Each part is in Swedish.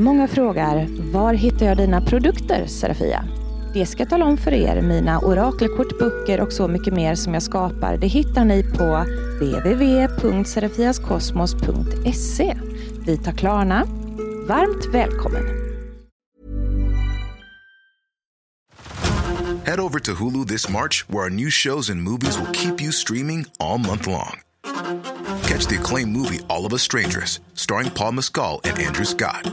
Många frågar, var hittar jag dina produkter Serafia? Det ska jag tala om för er. Mina orakelkort, böcker och så mycket mer som jag skapar, det hittar ni på www.serafiaskosmos.se. Vi tar Klarna. Varmt välkommen! Head over to Hulu this March, where our new shows and movies will keep you streaming all month long. Catch the acclaimed movie All of Us Strangers, starring Paul Mescal and Andrew Scott.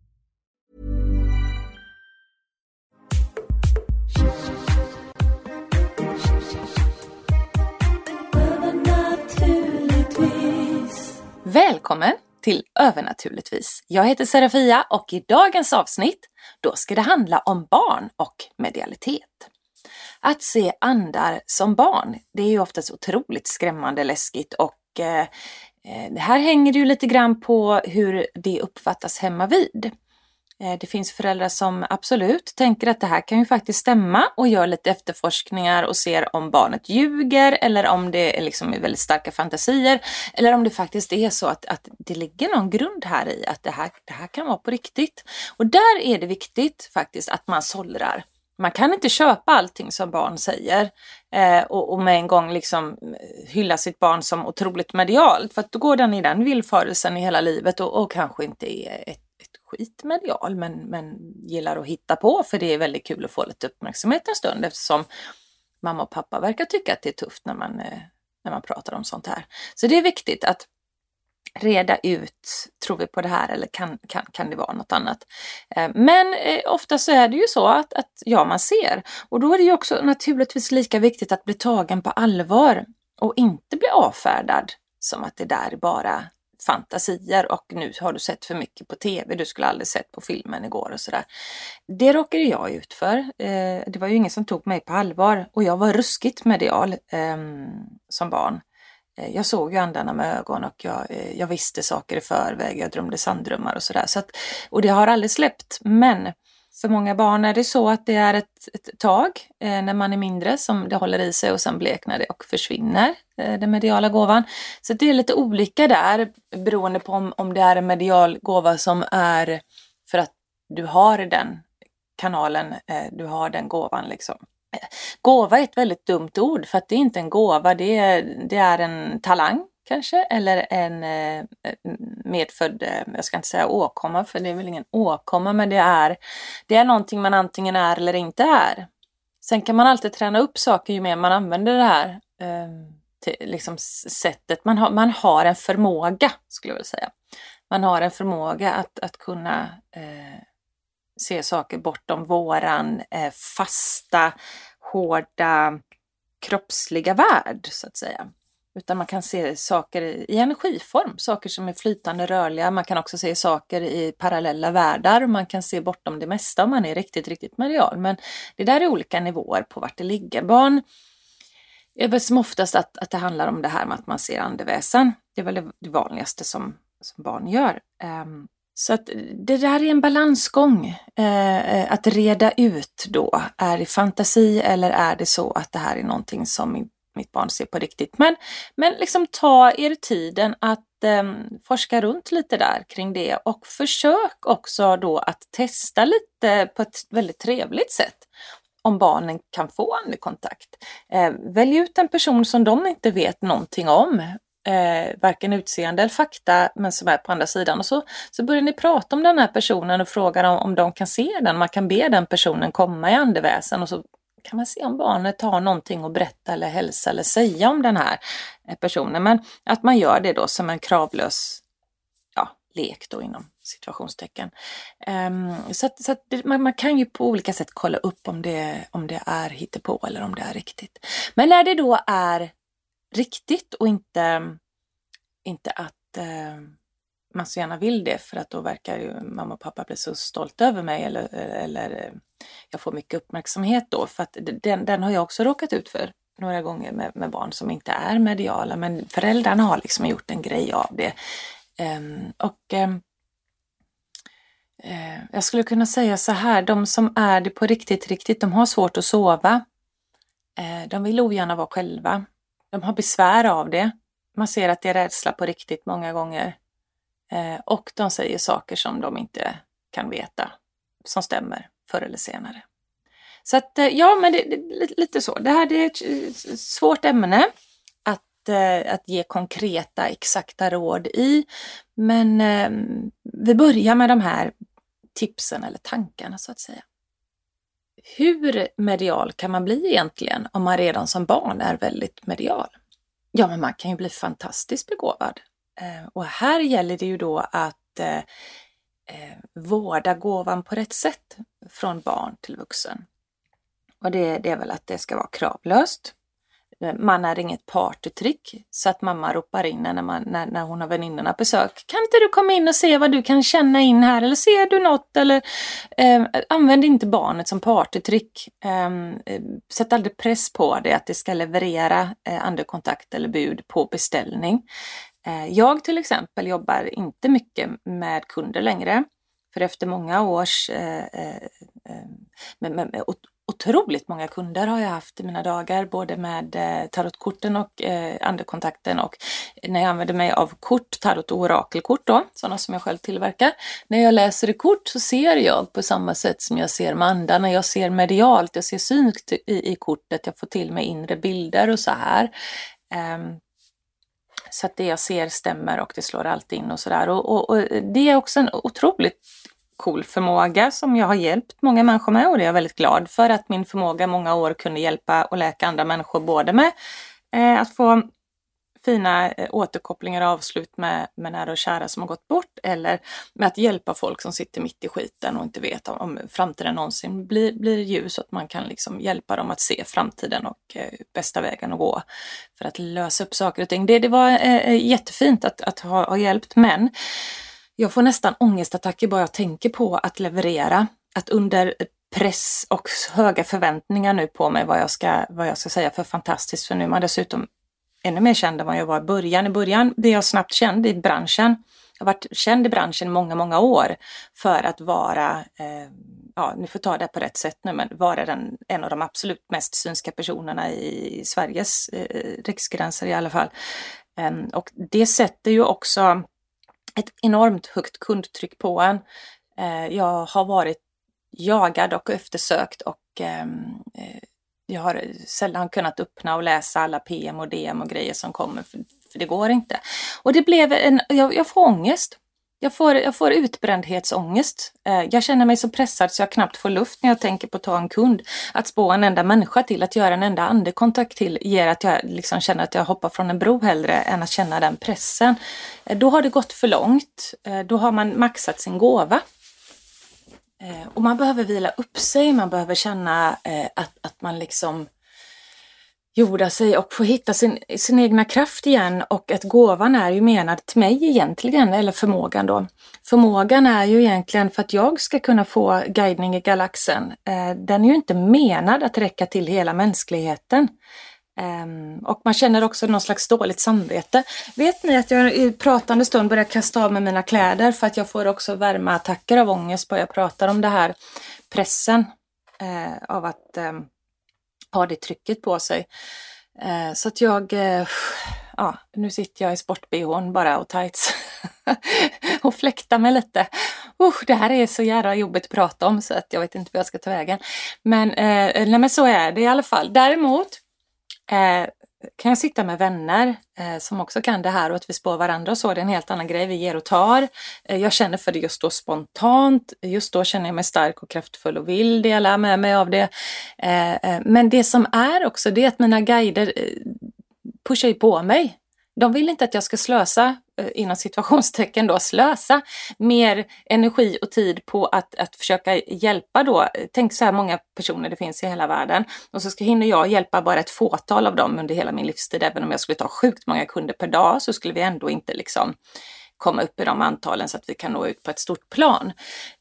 Välkommen till Övernaturligtvis. Jag heter Serafia och i dagens avsnitt då ska det handla om barn och medialitet. Att se andar som barn, det är ju oftast otroligt skrämmande läskigt och eh, eh det här hänger ju lite grann på hur det uppfattas hemma vid. Eh, det finns föräldrar som absolut tänker att det här kan ju faktiskt stämma och gör lite efterforskningar och ser om barnet ljuger eller om det är liksom väldigt starka fantasier eller om det faktiskt är så att, att det ligger någon grund här i att det här, det här kan vara på riktigt. Och där är det viktigt faktiskt att man sållrar. Man kan inte köpa allting som barn säger eh, och, och, med en gång liksom eh, hylla sitt barn som otroligt medialt för att då går den i den villfarelsen i hela livet och, och kanske inte är ett skitmedial men, men gillar att hitta på för det är väldigt kul att få lite uppmärksamhet en stund eftersom mamma och pappa verkar tycka att det är tufft när man, eh, när man pratar om sånt här. Så det är viktigt att reda ut, tror vi på det här eller kan, kan, kan det vara något annat? Eh, men eh, ofta så är det ju så att, att ja, man ser och då är det ju också naturligtvis lika viktigt att bli tagen på allvar och inte bli avfärdad som att det där bara fantasier och nu har du sett för mycket på TV, du skulle aldrig sett på filmen igår och sådär. Det råkade jag ut för. Eh, det var ju ingen som tog mig på allvar och jag var ruskigt medial ehm, som barn. Eh, jag såg ju andarna med ögon och jag, eh, jag visste saker i förväg, jag drömde sanddrömmar och sådär. Så och det har aldrig släppt. Men för många barn är det så att det är ett, ett tag eh, när man är mindre som det håller i sig och sen bleknar det och försvinner, eh, den mediala gåvan. Så det är lite olika där beroende på om, om det är en medial gåva som är för att du har den kanalen, eh, du har den gåvan liksom. Gåva är ett väldigt dumt ord för att det är inte en gåva, det är, det är en talang kanske eller en eh, medfödd, eh, jag ska inte säga åkomma för det är väl ingen åkomma men det är, det är någonting man antingen är eller inte är. Sen kan man alltid träna upp saker ju mer man använder det här ehm, liksom sättet. Man har, man har en förmåga skulle jag vilja säga. Man har en förmåga att, att kunna eh, se saker bortom våran eh, fasta, hårda, kroppsliga värld så att säga. Utan man kan se saker i energiform, saker som är flytande rörliga. Man kan också se saker i parallella världar. Man kan se bortom det mesta om man är riktigt, riktigt medial. Men det där är olika nivåer på vart det ligger. Barn är väl som oftast att, att det handlar om det här med att man ser andeväsen. Det är väl det vanligaste som, som barn gör. Um, så att det där är en balansgång. Eh, eh, att reda ut då. Är det fantasi eller är det så att det här är någonting som mitt barn ser på riktigt. Men, men liksom ta er tiden att eh, forska runt lite där kring det och försök också då att testa lite på ett väldigt trevligt sätt om barnen kan få andekontakt. Eh, välj ut en person som de inte vet någonting om, eh, varken utseende eller fakta, men som är på andra sidan. Och så, så börjar ni prata om den här personen och frågar om, om de kan se den. Man kan be den personen komma i andeväsen och så kan man se om barnet har någonting att berätta eller hälsa eller säga om den här eh, personen. Men att man gör det då som en kravlös ja, lek då inom situationstecken. Um, så att, så att det, man, man, kan ju på olika sätt kolla upp om det, om det är hittepå eller om det är riktigt. Men när det då är riktigt och inte, inte att uh, man så gärna vill det för att då verkar ju mamma och pappa bli så stolta över mig eller, eller eh, jag får mycket uppmärksamhet då för att den, den har jag också råkat ut för några gånger med, med barn som inte är mediala men föräldrarna har liksom gjort en grej av det. Um, och um, uh, jag skulle kunna säga så här, de som är det på riktigt, riktigt, de har svårt att sova. Uh, de vill ogärna vara själva. De har besvär av det. Man ser att det är rädsla på riktigt många gånger. Eh, och de säger saker som de inte kan veta, som stämmer förr eller senare. Så att eh, ja, men det, det, lite så. Det här är ett eh, svårt ämne att, eh, att ge konkreta, exakta råd i. Men ehm, vi börjar med de här tipsen eller tankarna så att säga. Hur medial kan man bli egentligen om man redan som barn är väldigt medial? Ja, men man kan ju bli fantastiskt begåvad. Eh, och här gäller det ju då att eh, eh, vårda gåvan på rätt sätt från barn till vuxen. Och det, det är väl att det ska vara kravlöst. Eh, man är inget partytrick så att mamma ropar in när, man, när, när hon har väninnorna besök. Kan inte du komma in och se vad du kan känna in här eller ser du något? Eller, eh, använd inte barnet som partytrick. Ehm, eh, sätt aldrig press på det att det ska leverera eh, andekontakt eller bud på beställning. Eh, jag till exempel jobbar inte mycket med kunder längre. För efter många års eh, eh, med, med, med otroligt många kunder har jag haft i mina dagar, både med tarotkorten och andekontakten och när jag använder mig av kort, tarot och orakelkort då, sådana som jag själv tillverkar. När jag läser i kort så ser jag på samma sätt som jag ser med andarna, jag ser medialt, jag ser synskt i, i kortet, jag får till mig inre bilder och så här. Ehm, så att det jag ser stämmer och det slår alltid in och sådär. Och, och, och, det är också en otroligt cool förmåga som jag har hjälpt många människor med och det är jag väldigt glad för att min förmåga många år kunde hjälpa och läka andra människor både med eh, att få fina eh, återkopplingar och avslut med, med nära och kära som har gått bort eller med att hjälpa folk som sitter mitt i skiten och inte vet om, om framtiden någonsin blir, blir ljus och att man kan liksom hjälpa dem att se framtiden och eh, bästa vägen att gå för att lösa upp saker och ting. Det, det var eh, eh, jättefint att, att ha, ha hjälpt men jag får nästan ångestattacker bara jag tänker på att leverera. Att under press och höga förväntningar nu på mig vad jag ska, vad jag ska säga för fantastiskt. För nu är man dessutom ännu mer känd än vad jag var i början. I början blev jag snabbt känd i branschen. Jag har varit känd i branschen många, många år för att vara, eh, ja, nu får jag ta det på rätt sätt nu, men vara den, en av de absolut mest synska personerna i Sveriges eh, riksgränser i alla fall. Eh, och det sätter ju också ett enormt högt kundtryck på en. Eh, jag har varit jagad och eftersökt och ehm, eh, jag har sällan kunnat öppna och läsa alla PM och DM och grejer som kommer, för, det går inte. Och det blev en, jag, jag får ångest. Jag får, jag får utbrändhetsångest. Eh, jag känner mig så pressad så jag knappt får luft när jag tänker på att ta en kund. Att spå en enda människa till, att göra en enda andekontakt till ger att jag liksom känner att jag hoppar från en bro hellre än att känna den pressen. Eh, då har det gått för långt. Eh, då har man maxat sin gåva. Eh, och man behöver vila upp sig, man behöver känna eh, att, att man liksom jorda sig och få hitta sin, sin egna kraft igen och att gåvan är ju menad till mig egentligen, eller förmågan då. Förmågan är ju egentligen för att jag ska kunna få guidning i galaxen. Eh, den är ju inte menad att räcka till hela mänskligheten. Um, och man känner också någon slags dåligt samvete. Vet ni att jag i pratande stund börjar kasta av mig mina kläder för att jag får också värmeattacker av ångest bara jag pratar om det här pressen uh, av att um, ha det trycket på sig. Uh, så att jag, uh, ja, nu sitter jag i sport-bhn bara och tights och fläktar mig lite. Uh, det här är så jävla jobbigt att prata om så att jag vet inte vad jag ska ta vägen. Men, eh, nej, men så är det i alla fall. Däremot eh, kan jag sitta med vänner eh, som också kan det här och att vi spår varandra och så, det är en helt annan grej. Vi ger och tar. Eh, jag känner för det just då spontant. Just då känner jag mig stark och kraftfull och vill dela med mig av det. Eh, eh men det som är också det är att mina guider eh, pushar på mig. De vill inte att jag ska slösa eh, inom situationstecken då slösa mer energi och tid på att, att försöka hjälpa då, tänk så här många personer det finns i hela världen och så ska hinner jag hjälpa bara ett fåtal av dem under hela min livstid. Även om jag skulle ta sjukt många kunder per dag så skulle vi ändå inte liksom komma upp i de antalen så att vi kan nå ut på ett stort plan.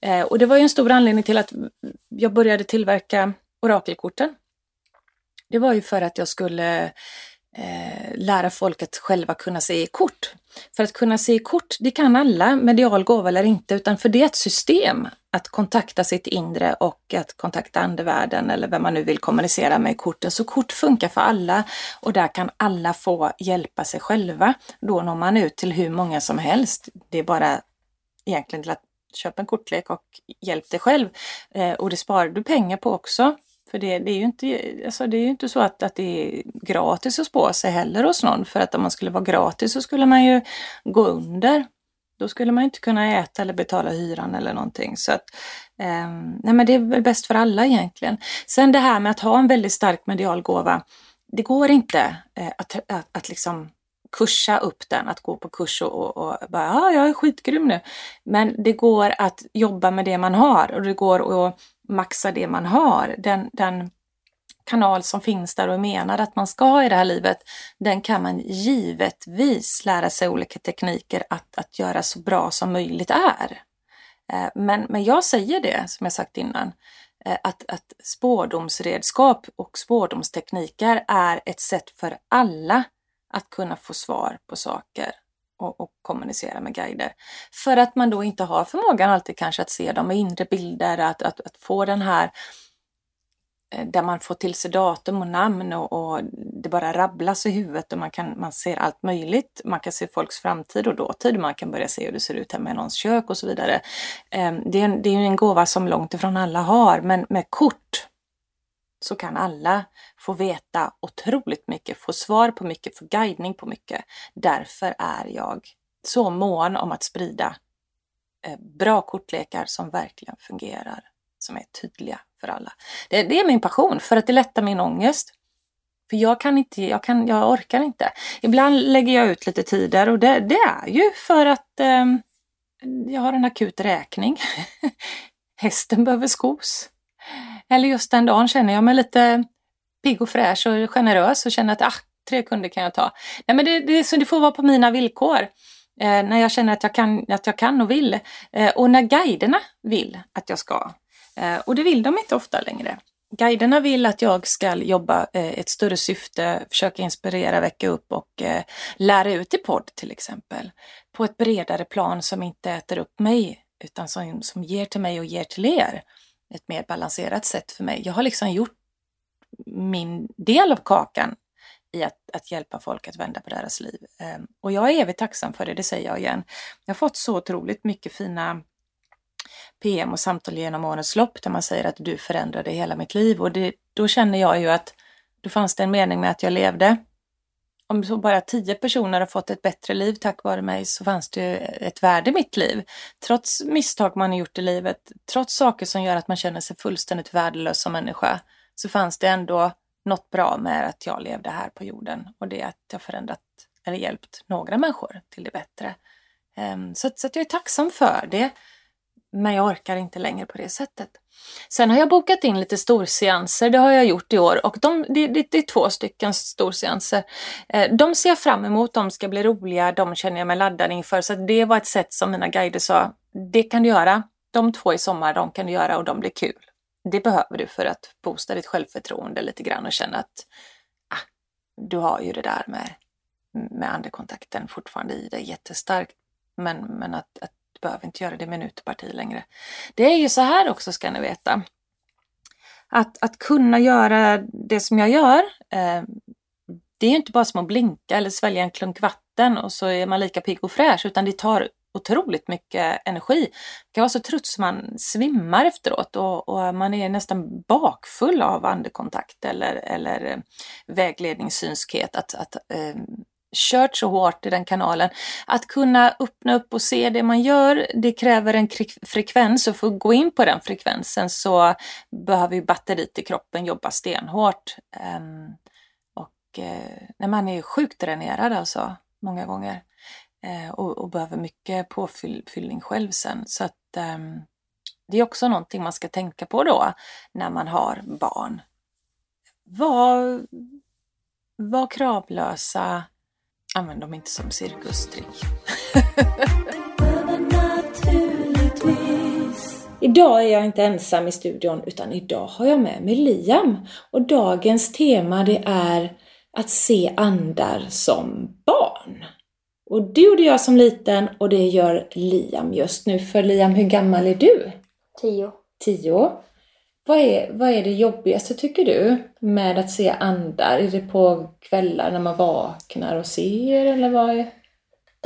Eh, och det var ju en stor anledning till att jag började tillverka orakelkorten. Det var ju för att jag skulle eh, lära folk att själva kunna se i kort. För att kunna se i kort, det kan alla, medial gåva eller inte, utan för det är ett system att kontakta sitt inre och att kontakta andevärlden eller vem man nu vill kommunicera med i korten. Så kort funkar för alla och där kan alla få hjälpa sig själva. Då når man ut till hur många som helst. Det är bara egentligen till att köpa en kortlek och hjälp dig själv. Eh, och det sparar du pengar på också. För det, det, är ju inte, alltså det är ju inte så att, att det är gratis att spå sig heller hos någon. För att om man skulle vara gratis så skulle man ju gå under. Då skulle man inte kunna äta eller betala hyran eller någonting. Så att, eh, nej men det är väl bäst för alla egentligen. Sen det här med att ha en väldigt stark medial gåva. Det går inte eh, att, att, att liksom kursa upp den, att gå på kurs och, och, och bara, ja, ah, jag är skitgrym nu. Men det går att jobba med det man har och det går att maxa det man har. Den, den kanal som finns där och är menad att man ska ha i det här livet, den kan man givetvis lära sig olika tekniker att, att göra så bra som möjligt är. Eh, men, men jag säger det, som jag sagt innan, eh, att, att spårdomsredskap och spårdomstekniker är ett sätt för alla att kunna få svar på saker och, och, kommunicera med guider. För att man då inte har förmågan alltid kanske att se dem med inre bilder, att, att, att få den här eh, där man får till sig datum och namn och, och, det bara rabblas i huvudet och man, kan, man ser allt möjligt. Man kan se folks framtid och dåtid, man kan börja se hur det ser ut hemma i någons kök och så vidare. Ehm, det är en, det är en gåva som långt ifrån alla har, men med kort så kan alla få veta otroligt mycket, få svar på mycket, få guidning på mycket. Därför är jag så mån om att sprida eh, bra kortlekar som verkligen fungerar, som är tydliga för alla. Det, det, är min passion, för att det lättar min ångest. För jag kan inte, jag, kan, jag orkar inte. Ibland lägger jag ut lite tider och det, det är ju för att eh, jag har en akut räkning. Hästen behöver skos. Eller just den dagen känner jag mig lite pigg och fräsch och generös och känner att ah, tre kunder kan jag ta. Nej, men det, det, så det får vara på mina villkor. Eh, när jag känner att jag kan, att jag kan och vill. Eh, och när guiderna vill att jag ska. Eh, och det vill de inte ofta längre. Guiderna vill att jag ska jobba eh, ett större syfte, försöka inspirera, väcka upp och eh, lära ut i podd till exempel. På ett bredare plan som inte äter upp mig utan som, som ger till mig och ger till er ett mer balanserat sätt för mig. Jag har liksom gjort min del av kakan i att, att hjälpa folk att vända på deras liv. Ehm, och jag är evigt tacksam för det, det säger jag igen. Jag har fått så otroligt mycket fina PM och samtal genom årens lopp där man säger att du förändrade hela mitt liv och det, då känner jag ju att då fanns det en mening med att jag levde om så bara tio personer har fått ett bättre liv tack vare mig så fanns det ju ett värde i mitt liv. Trots misstag man har gjort i livet, trots saker som gör att man känner sig fullständigt värdelös som människa, så fanns det ändå något bra med att jag levde här på jorden och det är att jag förändrat eller hjälpt några människor till det bättre. Ehm, så, så att jag är tacksam för det. Men jag orkar inte längre på det sättet. Sen har jag bokat in lite storseanser, det har jag gjort i år och de, det, det, det är två stycken storseanser. Eh, de ser jag fram emot, de ska bli roliga, de känner jag mig laddad inför. Så det var ett sätt som mina guider sa, det kan du göra. De två i sommar, de kan du göra och de blir kul. Det behöver du för att boosta ditt självförtroende lite grann och känna att ah, du har ju det där med, med andekontakten fortfarande i dig jättestarkt. Men, men att, att behöver inte göra det minutparti längre. Det är ju så här också ska ni veta. Att, att kunna göra det som jag gör, eh, det är inte bara som att blinka eller svälja en klunk vatten och så är man lika pigg och fräsch utan det tar otroligt mycket energi. Det kan vara så trött så man svimmar efteråt och, och man är nästan bakfull av andekontakt eller, eller eh, vägledningssynskhet. Att, att eh, kört så hårt i den kanalen. Att kunna öppna upp och se det man gör, det kräver en frekvens och för att gå in på den frekvensen så behöver ju batteriet i kroppen jobba stenhårt. Um, och uh, när man är sjukt dränerad alltså, många gånger. Uh, och, och, behöver mycket påfyllning själv sen. Så att um, det är också någonting man ska tänka på då när man har barn. Var, var kravlösa, Använd dem inte som cirkustrick. Idag är jag inte ensam i studion utan idag har jag med mig Liam och dagens tema det är att se andar som barn. Och det gjorde jag som liten och det gör Liam just nu. För Liam, hur gammal är du? Tio. Tio. Vad är, vad är det jobbigaste tycker du med att se andar? Är det på kvällar när man vaknar och ser eller vad är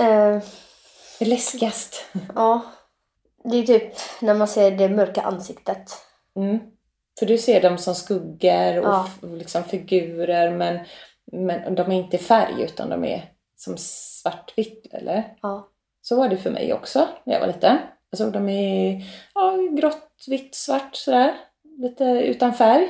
Eh, det läskigast? ja. Det är typ när man ser det mörka ansiktet. Mm. För du ser dem som skuggor och Ja. liksom figurer men, men de är inte färg utan de är som svartvitt eller? Ja. Så var det för mig också när jag var liten. Jag såg dem i ja, grått, vitt, svart sådär. Lite utan färg.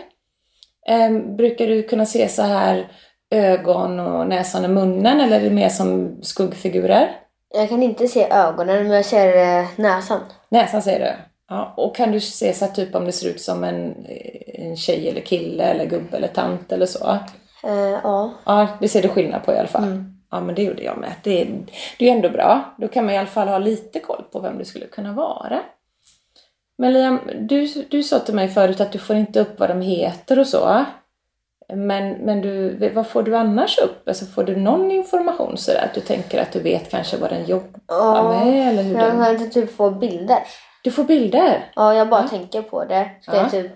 Ehm, brukar du kunna se så här ögon och näsan och munnen eller är det mer som skuggfigurer? Jag kan inte se ögonen men jag ser eh, näsan. Näsan ser du? Ja, och kan du se så här typ om det ser ut som en, en tjej eller kille eller gubbe eller tant eller så? Eh, ja. Ja, det ser du skillnad på i alla fall. Mm. Ja, men det gjorde jag med. Det, är- det är ju ändå bra. Då kan man i alla fall ha lite koll på vem det skulle kunna vara. Men Liam, du, du sa till mig förut att du får inte upp vad de heter och så. Men, men du, vad får du annars upp? Alltså får du någon information så att du tänker att du vet kanske vad den jobbar Ja. med? Eller hur Jag den... typ få bilder. Du får bilder? Ja, jag bara Ja. tänker på det. Ska Ja. typ...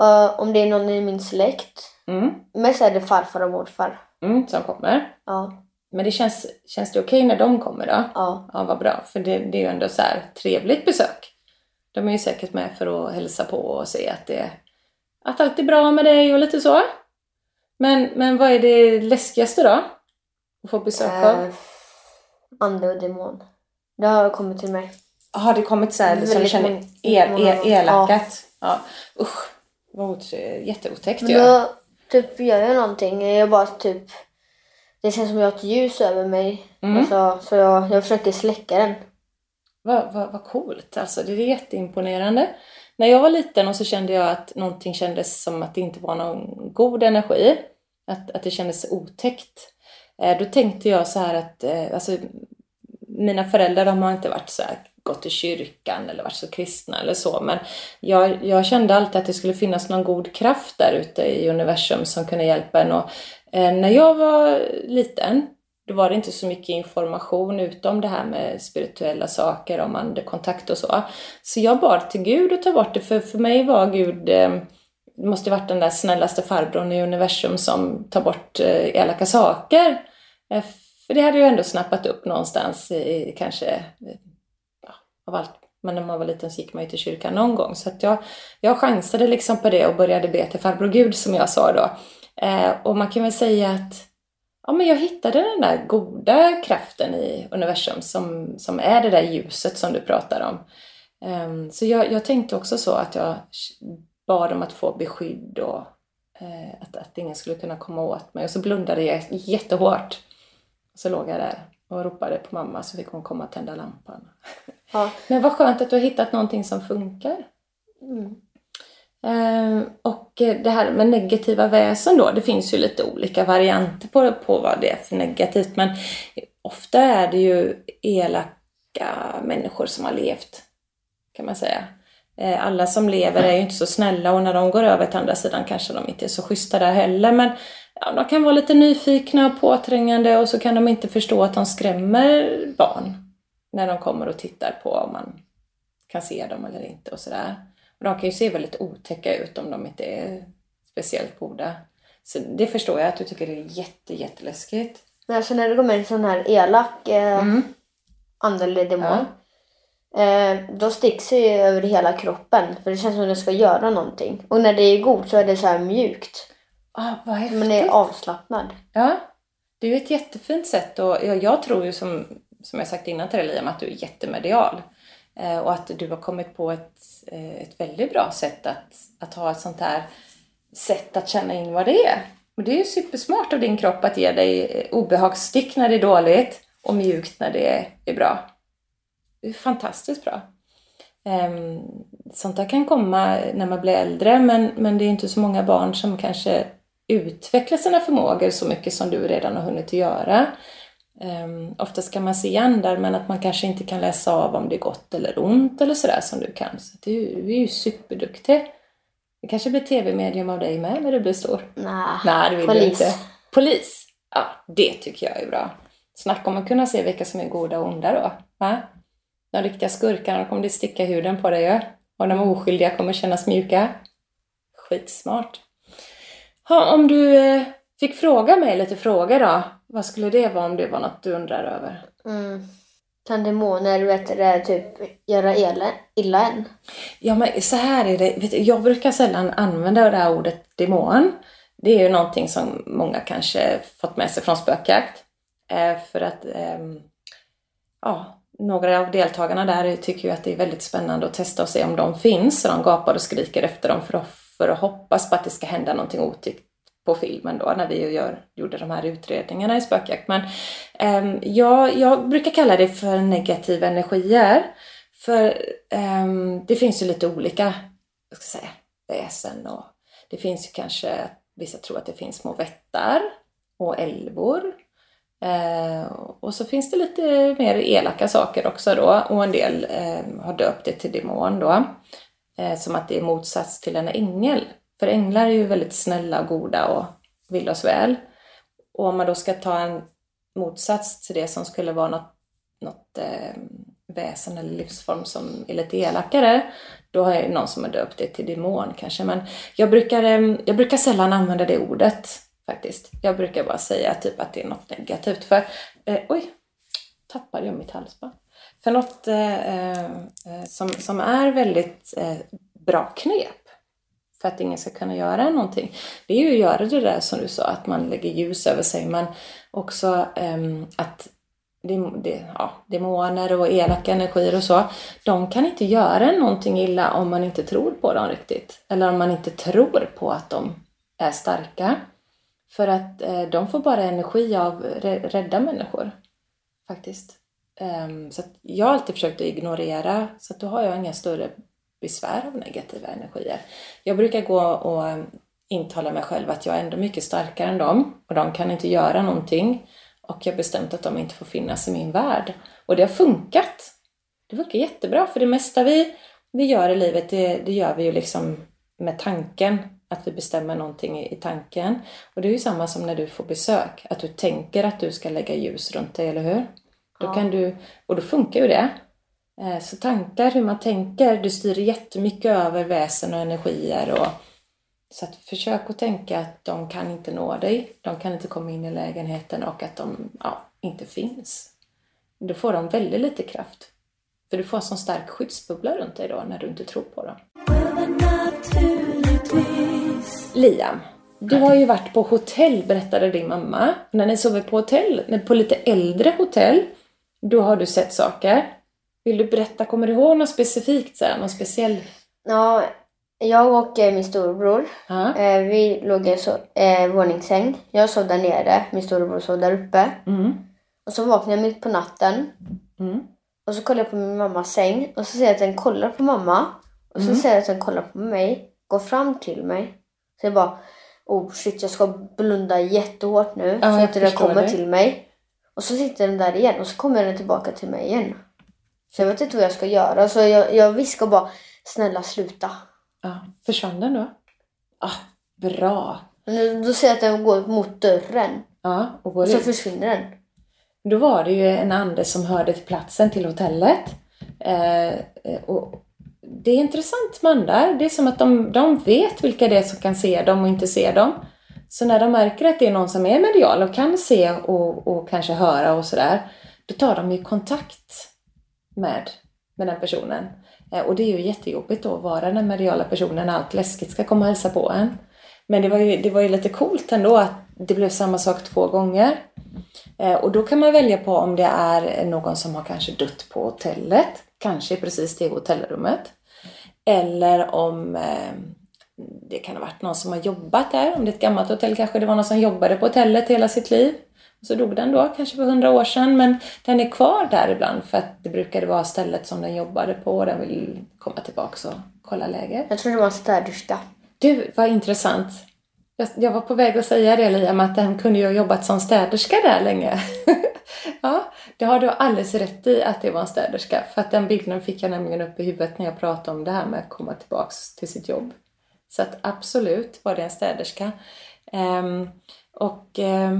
eh, om det är någon i min släkt. Mm, Mest är det farfar och morfar. mm, som kommer. Ja. Men det känns, känns det okej när de kommer då? Ja. Ja, vad bra. För det, det är ju ändå så här trevligt besök. De är ju säkert med för att hälsa på och se att, det, att allt är bra med dig och lite så. Men, men vad är det läskigaste då? Att få besök av? Eh, ande och demon. Det har kommit till mig. Har det kommit så här som du känner el, el, elakat? Ja. Usch, vad ot- jätteotäckt Men då typ gör jag någonting. Jag bara typ... Det känns som jag har ett ljus över mig. Mm. Alltså, så jag, jag försöker släcka den. Vad, vad, vad coolt, alltså det är jätteimponerande. När jag var liten och så kände jag att någonting kändes som att det inte var någon god energi. Att, att det kändes otäckt. Eh, då tänkte jag så här att, eh, alltså mina föräldrar de har inte varit så här, gått i kyrkan eller varit så kristna eller så. Men jag, jag kände alltid att det skulle finnas någon god kraft där ute i universum som kunde hjälpa en. Och, eh, när jag var liten då var det inte så mycket information utom det här med spirituella saker, om andekontakt och så. Så jag bad till Gud att ta bort det, för för mig var Gud, eh, det måste ju varit den där snällaste farbrorn i universum som tar bort eh, elaka saker. Eh, För det hade jag ändå snappat upp någonstans i kanske, eh, ja, av allt. Men när man var liten så gick man ju till kyrkan någon gång. Så att jag, jag chansade liksom på det och började be till farbror Gud som jag sa då. Eh, och man kan väl säga att ja, men jag hittade den där goda kraften i universum som, som är det där ljuset som du pratar om. Ehm, så jag, jag tänkte också så att jag bad om att få beskydd och eh, att, att ingen skulle kunna komma åt mig. Och så blundade jag jättehårt. Och så låg jag där och ropade på mamma så fick hon komma och tända lampan. Ja. Men vad skönt att du har hittat någonting som funkar. Mm. Ehm, och det här med negativa väsen då, det finns ju lite olika varianter på, på vad det är för negativt. Men ofta är det ju elaka människor som har levt, kan man säga. Ehm, alla som lever är ju inte så snälla och när de går över till andra sidan kanske de inte är så schyssta där heller. Men ja, de kan vara lite nyfikna och påträngande och så kan de inte förstå att de skrämmer barn när de kommer och tittar på om man kan se dem eller inte och sådär. Och de kan ju se väldigt otäcka ut om de inte är speciellt goda. Så det förstår jag att du tycker det är jätte, jätteläskigt. Men alltså när det kommer en sån här elak eh, Mm. ande eller demon. Eh, då sticks det ju över hela kroppen. För det känns som att det ska göra någonting. Och när det är god så är det så här mjukt. Ah, vad häftigt! Man är avslappnad. Ja, det är ju ett jättefint sätt och jag, jag tror ju som, som jag sagt innan till dig Liam att du är jättemedial. Eh, och att du har kommit på ett, eh, ett väldigt bra sätt att, att ha ett sånt här sätt att känna in vad det är. Och det är ju supersmart av din kropp att ge dig eh, obehagsstick när det är dåligt och mjukt när det är, bra. Det är fantastiskt bra. Ehm, sånt där kan komma när man blir äldre men, men det är inte så många barn som kanske utvecklar sina förmågor så mycket som du redan har hunnit göra. Um, oftast kan man se andar men att man kanske inte kan läsa av om det är gott eller ont eller sådär som du kan. Så du, du är ju superduktig. Det kanske blir tv-medium av dig med när du blir stor. Nej, det vill du polis. inte. Polis, ja det tycker jag är bra. Snacka om att kunna se vilka som är goda och onda då. Va? De riktiga skurkarna kommer att sticka huden på dig ju. Och de oskyldiga kommer kännas mjuka. Skitsmart. Ha, om du eh, fick fråga mig lite frågor då. Vad skulle det vara om det var något du undrar över? Mm. Kan demoner vet du, det, typ, göra illa, illa en? Ja men så här är det. Du, jag brukar sällan använda det här ordet demon. Det är ju någonting som många kanske fått med sig från spökjakt. Eh, för att ehm, ja, några av deltagarna där tycker ju att det är väldigt spännande att testa och se om de finns. Så de gapar och skriker efter dem för att, för att hoppas på att det ska hända någonting otyckt på filmen då när vi gör, gjorde de här utredningarna i spökjakt. Men um, jag, jag brukar kalla det för negativa energier. För um, det finns ju lite olika jag ska säga, väsen och det finns ju kanske, vissa tror att det finns små vättar och älvor. Uh, och så finns det lite mer elaka saker också då och en del uh, har döpt det till demon då. Uh, som att det är motsats till en ängel. För änglar är ju väldigt snälla och goda och vill oss väl. Och om man då ska ta en motsats till det som skulle vara något, något eh, väsen eller livsform som är lite elakare, då har jag någon som har döpt det till demon kanske. Men jag brukar, eh, jag brukar sällan använda det ordet faktiskt. Jag brukar bara säga typ att det är något negativt. För, eh, oj, tappade jag mitt halsband. För något eh, eh, eh som, som är väldigt eh, bra knep för att ingen ska kunna göra någonting. Det är ju att göra det där som du sa, att man lägger ljus över sig, men också um, att det, det, ja, demoner och elaka energier och så, de kan inte göra någonting illa om man inte tror på dem riktigt. Eller om man inte tror på att de är starka. För att eh, de får bara energi av rädda människor. Faktiskt. Um, så jag har alltid försökt att ignorera, så att då har jag inga större besvär av negativa energier. Jag brukar gå och intala mig själv att jag är ändå mycket starkare än dem och de kan inte göra någonting och jag har bestämt att de inte får finnas i min värld. Och det har funkat. Det funkar jättebra för det mesta vi, vi gör i livet det, det gör vi ju liksom med tanken att vi bestämmer någonting i, tanken. Och det är ju samma som när du får besök, att du tänker att du ska lägga ljus runt dig, eller hur? Då kan du, och då funkar ju det. Eh, så tankar, hur man tänker, du styr jättemycket över väsen och energier. Och, så att försök att tänka att de kan inte nå dig, de kan inte komma in i lägenheten och att de ja, inte finns. Då får de väldigt lite kraft. För du får en sån stark skyddsbubbla runt dig då när du inte tror på dem. Liam, du har ju varit på hotell berättade din mamma. När ni sover på hotell, på lite äldre hotell, då har du sett saker. Vill du berätta, kommer du ihåg något specifikt, så här, någon speciell? Ja, jag och min storebror, Ja. eh, vi låg i en så, eh, våningssäng. Jag sov där nere, min storebror sov där uppe. Mm. Och så vaknade jag mitt på natten. Mm. Och så kollar jag på min mammas säng och så ser jag att den kollar på mamma. Och så Mm. ser jag att den kollar på mig, går fram till mig. Så jag bara, oh shit jag ska blunda jättehårt nu Ja, så inte den kommer det. till mig. Och så sitter den där igen och så kommer den tillbaka till mig igen. Så jag vet inte vad jag ska göra. Så jag, jag viskar bara, snälla sluta. Ja. Försvann den då? Ah, bra. Men Då ser jag att den går mot dörren. Ja, och går Och så ut. försvinner den. Då var det ju en ande som hörde till platsen, till hotellet. Eh, eh, och det är intressant med andar. Det är som att de, de vet vilka det är som kan se dem och inte se dem. Så när de märker att det är någon som är medial och kan se och, och kanske höra och sådär, då tar de ju kontakt med, med den personen. Eh, och det är ju jättejobbigt då att vara den mediala personen när allt läskigt ska komma och hälsa på en. Men det var ju, det var ju lite coolt ändå att det blev samma sak två gånger. Eh, och då kan man välja på om det är någon som har kanske dött på hotellet, kanske precis det hotellrummet. Eller om eh, det kan ha varit någon som har jobbat där, om det är ett gammalt hotell kanske det var någon som jobbade på hotellet hela sitt liv. Så dog den då, kanske för hundra år sedan, men den är kvar där ibland för att det brukade vara stället som den jobbade på och den vill komma tillbaka och kolla läget. Jag tror det var en städerska. Du, vad intressant. Jag, jag var på väg att säga det Liam, att den kunde ju ha jobbat som städerska där länge. ja, det har du alldeles rätt i att det var en städerska. För att den bilden fick jag nämligen upp i huvudet när jag pratade om det här med att komma tillbaks till sitt jobb. Så att absolut var det en städerska. Ehm, Och eh,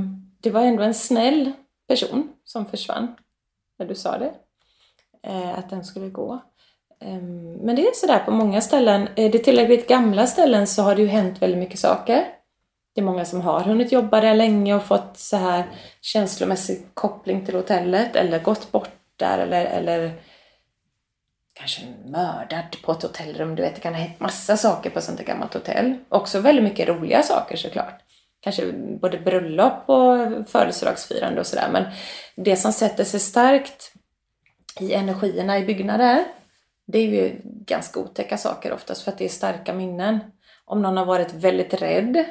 det var ändå en snäll person som försvann när du sa det. Eh, att den skulle gå. Ehm, men det är sådär på många ställen. Eh, är det tillräckligt gamla ställen så har det ju hänt väldigt mycket saker. Det är många som har hunnit jobba där länge och fått så här känslomässig koppling till hotellet eller gått bort där eller, eller kanske mördad på ett hotellrum. Du vet, det kan ha hänt massa saker på ett sånt där gammalt hotell. Också väldigt mycket roliga saker såklart. Kanske både bröllop och födelsedagsfirande och sådär. Men det som sätter sig starkt i energierna i byggnader, det är ju ganska otäcka saker oftast för att det är starka minnen. Om någon har varit väldigt rädd,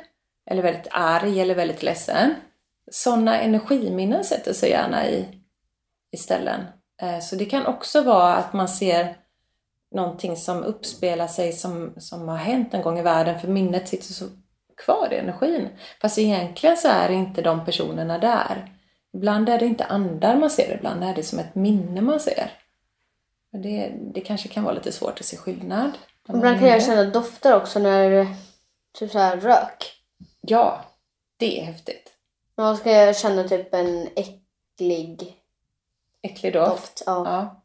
eller väldigt arg eller väldigt ledsen. Sådana energiminnen sätter sig gärna i, i ställen. Eh, så det kan också vara att man ser någonting som uppspelar sig som, som har hänt en gång i världen för minnet sitter så kvar i energin. Fast egentligen så är inte de personerna där. Ibland är det inte andar man ser, ibland är det som ett minne man ser. Det, det kanske kan vara lite svårt att se skillnad. Ibland kan jag känna dofter också när typ så här rök. Ja, det är häftigt. Man ska jag känna typ en äcklig Äcklig doft. doft. Ja.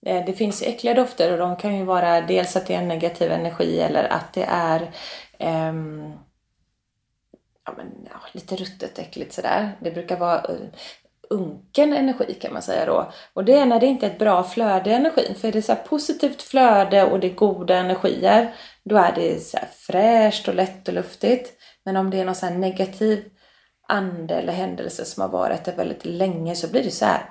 Ja. Det finns äckliga dofter och de kan ju vara dels att det är en negativ energi eller att det är ehm, ja, men, ja, lite ruttet äckligt sådär. Det brukar vara eh, unken energi kan man säga då. Och det är när det inte är ett bra flöde i energin. För är det så här positivt flöde och det är goda energier, då är det så här fräscht och lätt och luftigt. Men om det är någon så här negativ ande eller händelse som har varit där väldigt länge så blir det så här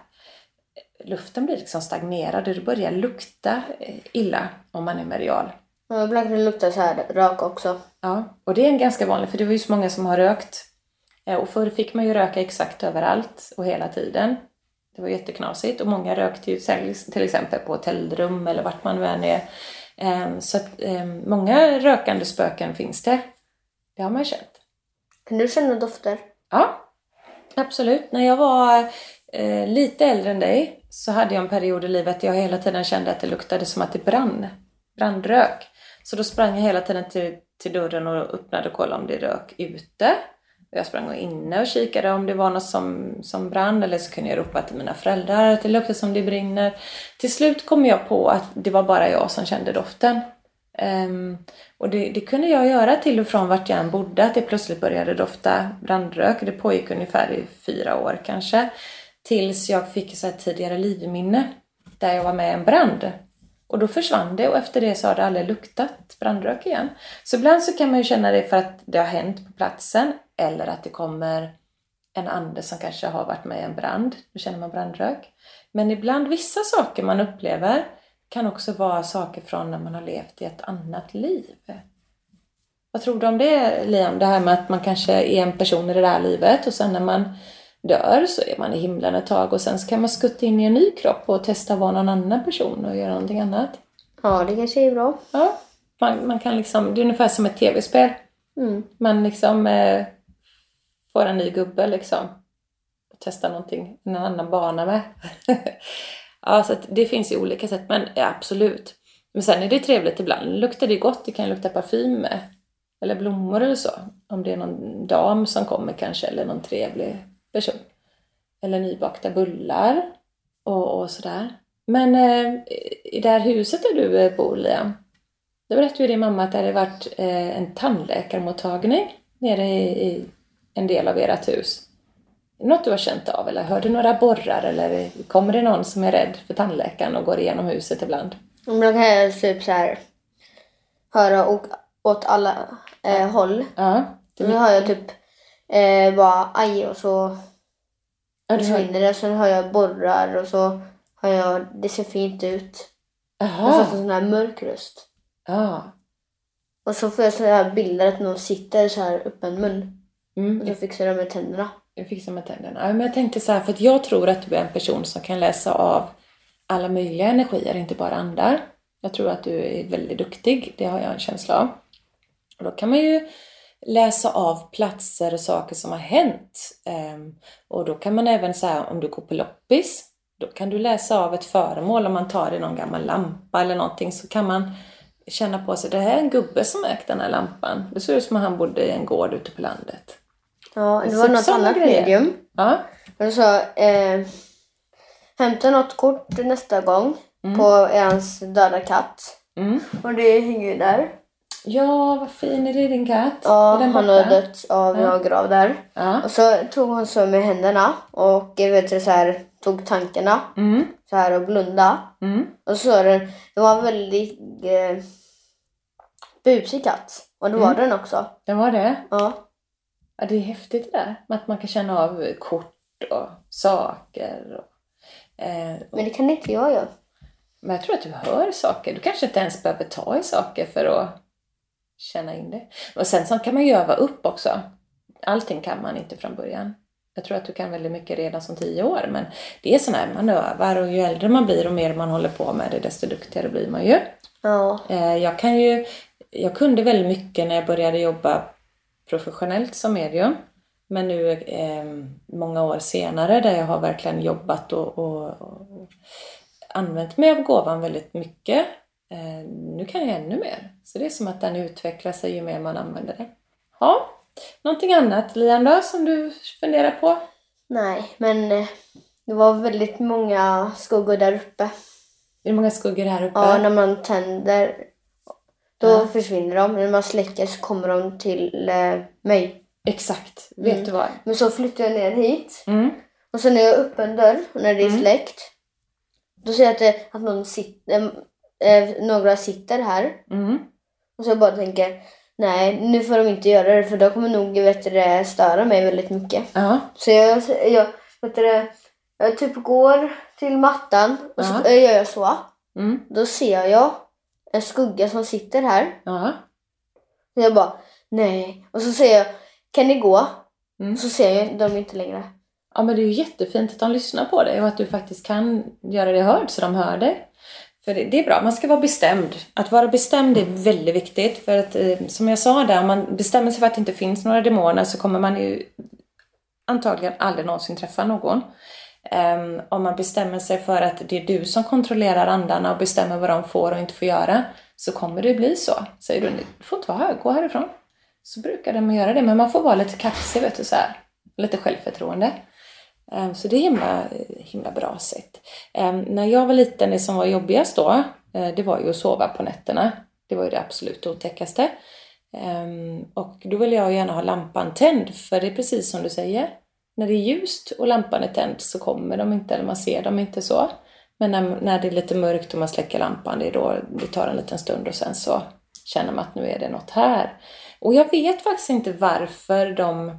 luften blir liksom stagnerad och det börjar lukta eh, illa om man är medial. Ja, ibland kan det lukta så här rök också. Ja, och det är en ganska vanlig, för det var ju så många som har rökt. Eh, Och förr fick man ju röka exakt överallt och hela tiden. Det var jätteknasigt och många rökte ju till exempel på hotellrum eller vart man nu än är. Eh, Så att eh, många rökande spöken finns det. Det har man ju känt. Kan du känna dofter? Ja, absolut. När jag var eh, lite äldre än dig så hade jag en period i livet där jag hela tiden kände att det luktade som att det brann. Brandrök. Så då sprang jag hela tiden till, till dörren och öppnade och kollade om det rök ute. Jag sprang inne och kikade om det var något som, som brann eller så kunde jag ropa till mina föräldrar att det luktar som det brinner. Till slut kom jag på att det var bara jag som kände doften. Um, och det, det kunde jag göra till och från vart jag än bodde, att det plötsligt började dofta brandrök. Det pågick ungefär i fyra år kanske. Tills jag fick så här tidigare livminne där jag var med i en brand. Och då försvann det och efter det så har det aldrig luktat brandrök igen. Så ibland så kan man ju känna det för att det har hänt på platsen eller att det kommer en ande som kanske har varit med i en brand. Då känner man brandrök. Men ibland vissa saker man upplever kan också vara saker från när man har levt i ett annat liv. Vad tror du om det Liam? Det här med att man kanske är en person i det där livet och sen när man dör så är man i himlen ett tag och sen så kan man skutta in i en ny kropp och testa att vara någon annan person och göra någonting annat. Ja, det kanske är bra. Ja, man, man kan liksom, det är ungefär som ett tv-spel. Mm. Man liksom eh, får en ny gubbe liksom. Och testar någonting, en annan bana med. ja, så att det finns ju olika sätt, men ja, absolut. Men sen är det trevligt ibland. Luktar det gott, det kan lukta parfym med. Eller blommor eller så. Om det är någon dam som kommer kanske, eller någon trevlig person. Eller nybakta bullar och, och sådär. Men eh, i det här huset där du eh, bor, Liam, det berättade ju din mamma att det hade varit eh, en tandläkarmottagning nere i, i en del av ert hus. Något du har känt av eller hör du några borrar eller kommer det någon som är rädd för tandläkaren och går igenom huset ibland? Ibland kan jag typ så här höra åt, åt alla eh, håll. Ja. Det Nu hör jag typ eh, bara aj och så ja, försvinner det. Sen hör jag borrar och så hör jag det ser fint ut. Får Jaha. jag sån här mörk röst. Ja. Och så får jag såna här bilder att någon sitter så här öppen mun. Mm. Och så fixar de med tänderna. Jag fixar med tänderna. Ja, men jag tänkte så här, för att jag tror att du är en person som kan läsa av alla möjliga energier, inte bara andar. Jag tror att du är väldigt duktig, det har jag en känsla av. Och då kan man ju läsa av platser och saker som har hänt. Ehm, och då kan man även säga om du går på loppis, då kan du läsa av ett föremål om man tar i någon gammal lampa eller någonting så kan man känna på sig, det här är en gubbe som ägt den här lampan. Det ser ut som att han bodde i en gård ute på landet. Ja, det var något annat grejer. medium. Ja. Då sa eh, hämta något kort nästa gång på hans döda katt. Mm. Och det hänger ju där. Ja, vad fin är det din katt? Ja, den han har dött av Ja. någon grav där. Ja. Och så tog hon så med händerna och vet, du, så här, tog tankarna Mm. så här och blunda. Mm. Och så var den, det var en väldigt eh, busig katt. Och det var Mm. den också. Det var det. Ja. Ja, det är häftigt det där. Att man kan känna av kort och saker. Och, eh, och, Men det kan inte jag göra. men jag tror att du hör saker. Du kanske inte ens behöver ta i saker för att känna in det. Och sen så kan man ju öva upp också. Allting kan man inte från början. Jag tror att du kan väldigt mycket redan som tio år. Men det är sån här, man övar och ju äldre man blir och mer man håller på med det desto duktigare blir man ju. Ja. Eh, Jag kan ju, jag kunde väldigt mycket när jag började jobba professionellt som medium. Men nu eh, många år senare där jag har verkligen jobbat och, och, och använt mig av gåvan väldigt mycket. Eh, nu kan jag ännu mer. Så det är som att den utvecklar sig ju mer man använder den. Ja, någonting annat Lian då som du funderar på? Nej, men eh, det var väldigt många skuggor där uppe. Är det många skuggor här uppe? Ja, när man tänder då Ja. försvinner de. När man släcker så kommer de till eh, mig. Exakt, vet Mm. du vad? Men så flyttar jag ner hit. Mm. Och sen när jag öppnar en dörr och när det är Mm. släckt. Då ser jag att, det, att någon sitter, eh, några sitter här. Mm. Och så bara tänker, nej nu får de inte göra det för då kommer nog vet du, störa mig väldigt mycket. Ja, Så jag, jag, vet du, jag typ går till mattan och så Ja. gör jag så. mm. Då ser jag en skugga som sitter här. ja. Så jag bara, nej. Och så säger jag, kan ni gå? Mm. Så ser jag de inte längre. Ja men det är ju jättefint att de lyssnar på dig och att du faktiskt kan göra det hörd så de hör dig. För det, det är bra, man ska vara bestämd. Att vara bestämd är väldigt viktigt för att eh, som jag sa där, om man bestämmer sig för att det inte finns några demoner så kommer man ju antagligen aldrig någonsin träffa någon. Um, om man bestämmer sig för att det är du som kontrollerar andarna och bestämmer vad de får och inte får göra så kommer det bli så. Säger du, du får inte vara här, gå härifrån. Så brukar de göra det, men man får vara lite kaxig, vet du, så här. Lite självförtroende. Ehm, så det är himla, himla bra sätt. Ehm, när jag var liten, det som var jobbigast då, eh, det var ju att sova på nätterna. Det var ju det absolut otäckaste. Ehm, och då ville jag gärna ha lampan tänd, för det är precis som du säger. När det är ljust och lampan är tänd så kommer de inte, eller man ser dem inte så. Men när, när det är lite mörkt och man släcker lampan, det är då det tar en liten stund och sen så känner man att nu är det något här. Och jag vet faktiskt inte varför de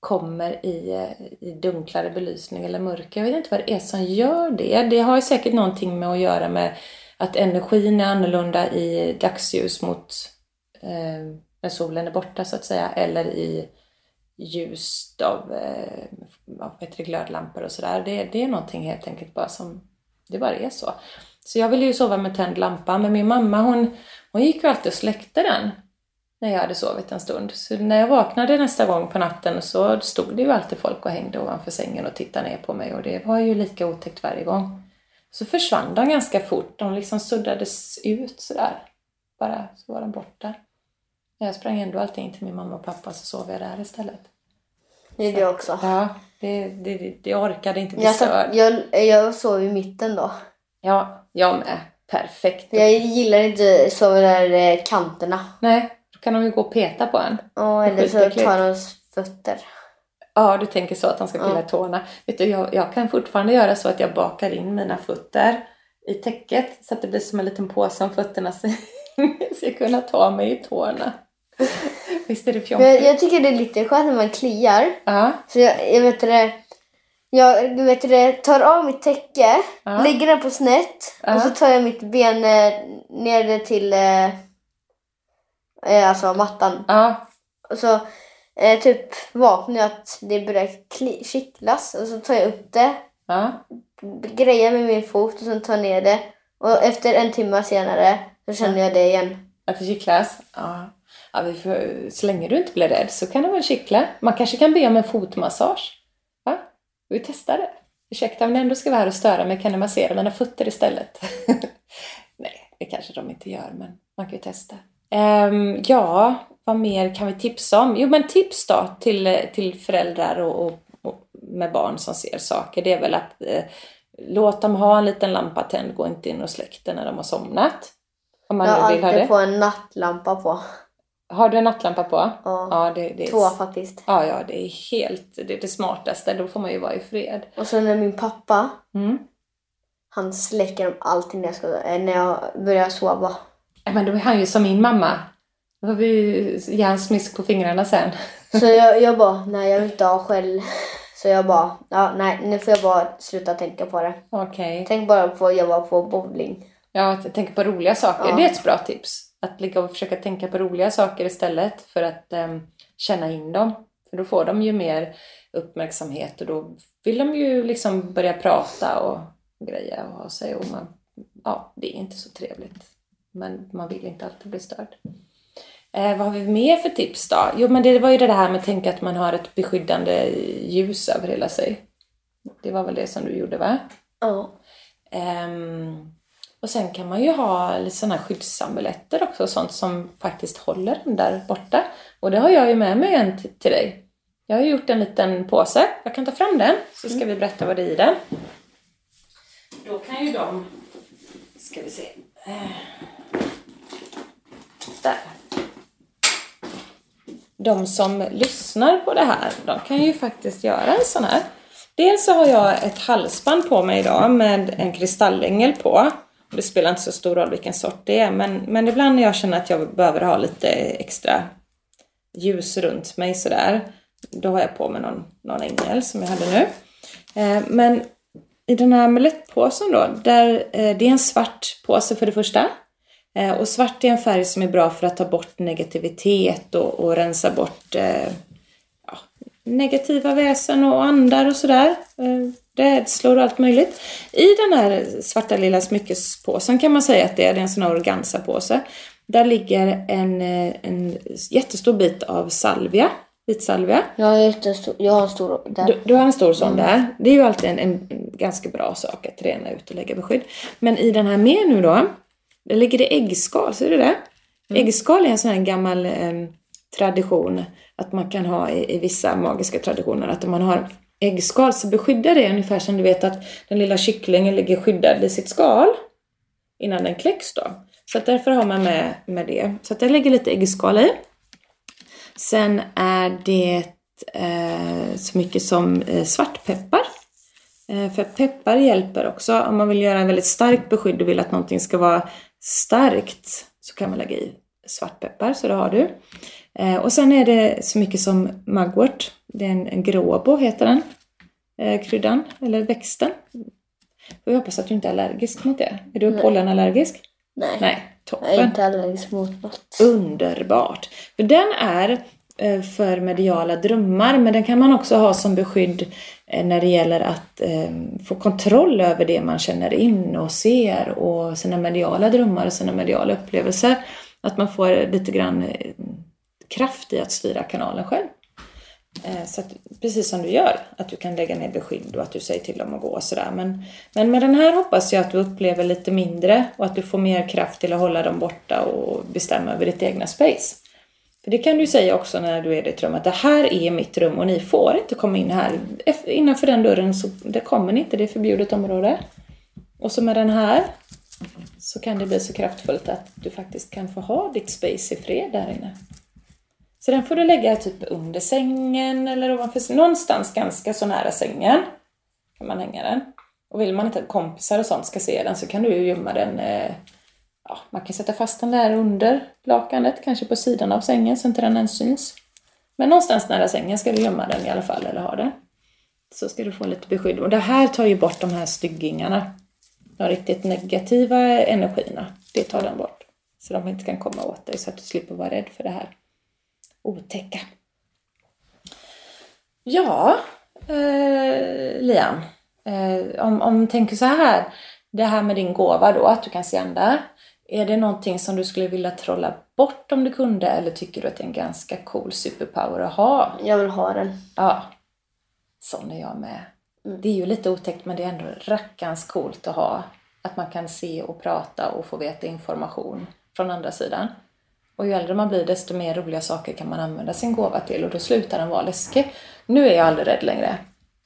kommer i, i dunklare belysning eller mörker. Jag vet inte vad det är som gör det. Det har ju säkert någonting med att göra med att energin är annorlunda i dagsljus mot eh, när solen är borta så att säga. Eller i ljus av eh, det, glödlampor och sådär. Det, det är någonting helt enkelt bara som, det bara är så. Så jag ville ju sova med tänd lampa men min mamma hon, hon gick ju alltid och släckte den när jag hade sovit en stund. Så när jag vaknade nästa gång på natten så stod det ju alltid folk och hängde ovanför sängen och tittade ner på mig och det var ju lika otäckt varje gång. Så försvann de ganska fort. De liksom suddades ut sådär. Bara så var de borta. Jag sprang ändå alltid in till min mamma och pappa så sov jag där istället. Det är det också. Ja, det, det, det orkade inte bli Jag, störd. jag, jag sov i mitten då. Ja, jag med. Perfekt. Jag gillar inte så där eh, kanterna. Nej, då kan de ju gå och peta på en. Och eller så tar de fötter. Ja, du tänker så att han ska pilla Ja. tårna. Vet du, jag, jag kan fortfarande göra så att jag bakar in mina fötter i täcket så att det blir som en liten påse om fötterna så ska kunna ta mig i tårna. Visst är det fjompigt? jag, jag tycker det är lite skönt när man kliar. Ja, Så jag, jag vet det. Jag vet det, tar av mitt täcke, Ja. lägger den på snett Ja. och så tar jag mitt ben eh, ner till eh, alltså mattan. ja, Och så eh, typ vaknar jag att det börjar kli- kittlas och så tar jag upp det, ja. grejar med min fot och sen tar jag ner det. Och efter en timme senare så känner jag det igen. Att det kittlas? Ja. ja vi får, så länge du inte blir rädd så kan det väl kittla. Man kanske kan be om en fotmassage. Va? Vi testar det. Ursäkta men ändå ska vara här och störa mig. Kan du massera mina fötter istället? Nej, det kanske de inte gör men man kan ju testa. Ehm, ja, vad mer kan vi tipsa om? Jo men tips då till, till föräldrar och, och, och med barn som ser saker. Det är väl att eh, låt dem ha en liten lampa tänd. Gå inte in och släck den när de har somnat. Om man Jag har vill ha alltid det. på en nattlampa på. Har du en nattlampa på? Ja. Ja, det, det är, Två faktiskt. Ja, ja, det är helt det, är det smartaste. Då får man ju vara i fred. Och sen när min pappa, Mm. han släcker dem alltid när jag, ska, eh, när jag börjar sova. Ja, Men då är han ju som min mamma. Då får vi ge han smisk på fingrarna sen. Så jag, jag bara, nej jag vill inte ha skäll. Så jag bara, ja nej nu får jag bara sluta tänka på det. Okej. Tänk bara på att jag var på bowling. Ja, att tänka på roliga saker. Ja. Det är ett bra tips. Att ligga och försöka tänka på roliga saker istället för att em, känna in dem. För då får de ju mer uppmärksamhet och då vill de ju liksom börja prata och greja och ha sig. Och man, ja, det är inte så trevligt. Men man vill inte alltid bli störd. Eh, vad har vi mer för tips då? Jo, men det var ju det här med att tänka att man har ett beskyddande ljus över hela sig. Det var väl det som du gjorde va? Ja. Ehm, och sen kan man ju ha lite sådana här skyddsamuletter också, sånt som faktiskt håller den där borta. Och det har jag ju med mig en till, dig. Jag har ju gjort en liten påse. Jag kan ta fram den, så ska vi berätta vad det är i den. Då kan ju de... Ska vi se. Där. De som lyssnar på det här, de kan ju faktiskt göra en sån här. Dels så har jag ett halsband på mig idag med en kristallängel på. Det spelar inte så stor roll vilken sort det är, men, men ibland när jag känner att jag behöver ha lite extra ljus runt mig sådär, då har jag på mig någon, någon ängel som jag hade nu. Eh, men i den här amulettpåsen då, där, eh, det är en svart påse för det första. Eh, och svart är en färg som är bra för att ta bort negativitet och, och rensa bort eh, ja, negativa väsen och andar och sådär. Eh, rädslor och allt möjligt. I den här svarta lilla smyckespåsen kan man säga att det är, det är en sån här organsapåse. Där ligger en, eh, en jättestor bit av salvia, vitsalvia. Jag har, jättestor, jag har en stor där. Du, du har en stor sån där. Det är ju alltid en, en, en ganska bra sak att rena ut och lägga beskydd. Men i den här med nu då, där ligger det äggskal, ser du det? Äggskal är en sån här gammal eh, tradition att man kan ha i, i vissa magiska traditioner. Att om man har äggskal så beskyddar det ungefär som du vet att den lilla kycklingen ligger skyddad i sitt skal innan den kläcks då. Så därför har man med, med det. Så att det ligger lite äggskal i. Sen är det eh, så mycket som eh, svartpeppar. Eh, för peppar hjälper också. Om man vill göra en väldigt stark beskydd och vill att någonting ska vara starkt så kan man lägga i svartpeppar, så det har du. Eh, och sen är det så mycket som mugwort. Det är en, en gråbo heter den. Eh, kryddan, eller växten. Och jag hoppas att du inte är allergisk mot det. Är du Nej. pollenallergisk? Nej. Nej, toppen. Jag är inte allergisk mot något. Underbart! För den är eh, för mediala drömmar men den kan man också ha som beskydd Eh, när det gäller att eh, få kontroll över det man känner in och ser och sina mediala drömmar och sina mediala upplevelser. Att man får lite grann eh, kraft i att styra kanalen själv. Eh, Så att, precis som du gör, att du kan lägga ner beskydd och att du säger till dem att gå och sådär. Men, men med den här hoppas jag att du upplever lite mindre och att du får mer kraft till att hålla dem borta och bestämma över ditt egna space. För det kan du säga också när du är i ditt rum att det här är mitt rum och ni får inte komma in här. Innanför den dörren så det kommer ni inte, det är förbjudet område. Och så med den här så kan det bli så kraftfullt att du faktiskt kan få ha ditt space i fred där inne. Så den får du lägga typ under sängen eller ovanför, någonstans ganska så nära sängen. Kan man hänga den. Och vill man inte att kompisar och sånt ska se den så kan du ju gömma den, eh, ja, man kan sätta fast den där under lakanet, kanske på sidan av sängen så inte den ens syns. Men någonstans nära sängen ska du gömma den i alla fall, eller ha den. Så ska du få lite beskydd. Och det här tar ju bort de här styggingarna. De riktigt negativa energierna, det tar den bort. Så de inte kan komma åt dig så att du slipper vara rädd för det här otäcka. Ja, eh, Liam. Eh, om, om du tänker så här. Det här med din gåva då, att du kan se andar. Är det någonting som du skulle vilja trolla bort om du kunde eller tycker du att det är en ganska cool superpower att ha? Jag vill ha den. Ja, sån är jag med. Det är ju lite otäckt men det är ändå rackarns coolt att ha. Att man kan se och prata och få veta information från andra sidan. Och ju äldre man blir desto mer roliga saker kan man använda sin gåva till och då slutar den vara läskig. Nu är jag aldrig rädd längre.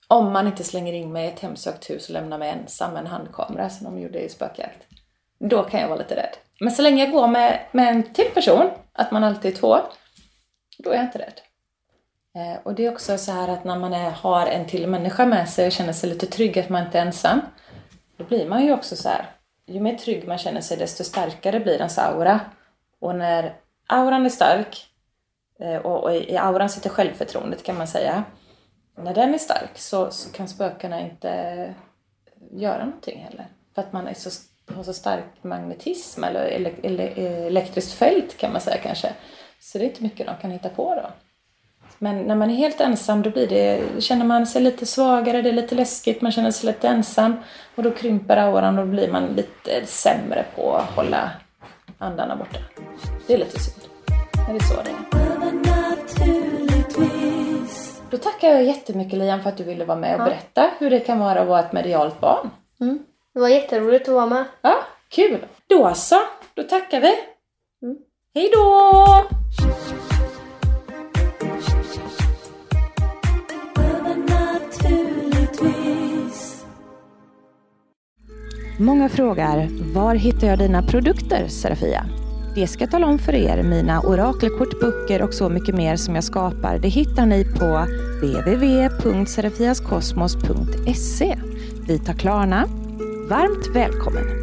Om man inte slänger in mig i ett hemsökt hus och lämnar mig ensam med en handkamera som de gjorde i spökjakt. Då kan jag vara lite rädd. Men så länge jag går med, med en till person, att man alltid är två, då är jag inte rädd. Eh, och det är också så här att när man är, har en till människa med sig och känner sig lite trygg att man inte är ensam, då blir man ju också så här, ju mer trygg man känner sig desto starkare blir ens aura. Och när auran är stark, eh, och, och i auran sitter självförtroendet kan man säga, när den är stark så, så kan spökena inte eh, göra någonting heller. För att man är så, har så stark magnetism eller, eller, eller elektriskt fält kan man säga kanske. Så det är inte mycket de kan hitta på då. Men när man är helt ensam då blir det, känner man sig lite svagare, det är lite läskigt, man känner sig lite ensam. Och då krymper auran och då blir man lite sämre på att hålla andarna borta. Det är lite synd. Men det är så det är. Då tackar jag jättemycket Liam för att du ville vara med och berätta hur det kan vara att vara ett medialt barn. Mm. Det var jätteroligt att vara med. Ja, kul! Då så, då tackar vi. Mm. Hej då! Många frågar, var hittar jag dina produkter Serafia? Det ska jag tala om för er. Mina orakelkort, böcker och så mycket mer som jag skapar, det hittar ni på www.serafiaskosmos.se. Vi tar Klarna. Varmt välkommen!